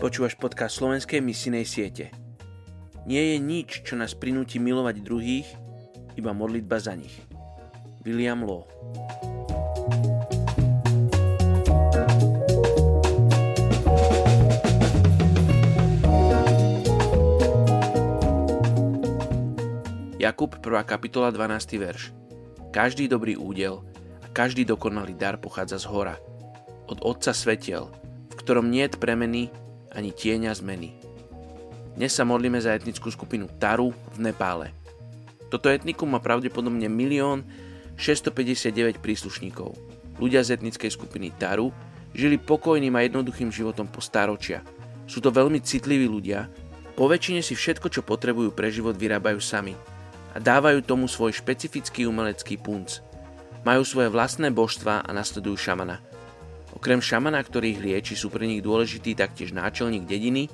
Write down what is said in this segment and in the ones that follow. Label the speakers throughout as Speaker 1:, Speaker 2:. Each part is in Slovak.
Speaker 1: Počúvaš podcast slovenskej misinej siete. Nie je nič, čo nás prinúti milovať druhých, iba modlitba za nich. William Law Jakub 1. kapitola 12. verš Každý dobrý údel a každý dokonalý dar pochádza z hora, od Otca svetiel, v ktorom niet premeny ani tieňa zmeny. Dnes sa modlíme za etnickú skupinu Taru v Nepále. Toto etnikum má pravdepodobne 1 659 príslušníkov. Ľudia z etnickej skupiny Taru žili pokojným a jednoduchým životom po staročia. Sú to veľmi citliví ľudia, po väčšine si všetko, čo potrebujú pre život, vyrábajú sami a dávajú tomu svoj špecifický umelecký punc. Majú svoje vlastné božstva a nasledujú šamana – Okrem šamana, ktorý ich lieči, sú pre nich dôležitý taktiež náčelník dediny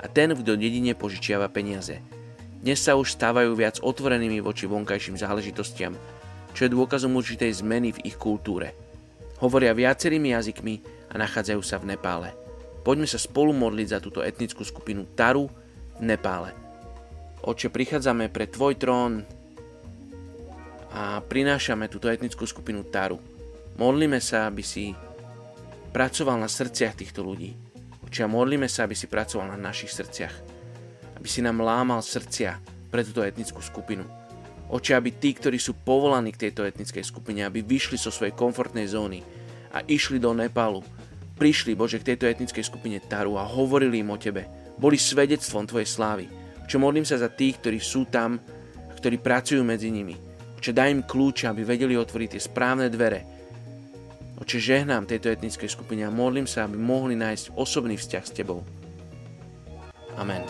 Speaker 1: a ten, kto dedine požičiava peniaze. Dnes sa už stávajú viac otvorenými voči vonkajším záležitostiam, čo je dôkazom určitej zmeny v ich kultúre. Hovoria viacerými jazykmi a nachádzajú sa v Nepále. Poďme sa spolu modliť za túto etnickú skupinu Taru v Nepále. Oče, prichádzame pre Tvoj trón a prinášame túto etnickú skupinu Taru. Modlíme sa, aby si pracoval na srdciach týchto ľudí. Oče, modlíme sa, aby si pracoval na našich srdciach. Aby si nám lámal srdcia pre túto etnickú skupinu. Oče, aby tí, ktorí sú povolaní k tejto etnickej skupine, aby vyšli zo svojej komfortnej zóny a išli do Nepálu, prišli, Bože, k tejto etnickej skupine Taru a hovorili im o Tebe. Boli svedectvom Tvojej slávy. Čo modlím sa za tých, ktorí sú tam a ktorí pracujú medzi nimi. Čo daj im kľúče, aby vedeli otvoriť tie správne dvere, Oče, žehnám tejto etnickej skupine a modlím sa, aby mohli nájsť osobný vzťah s Tebou. Amen.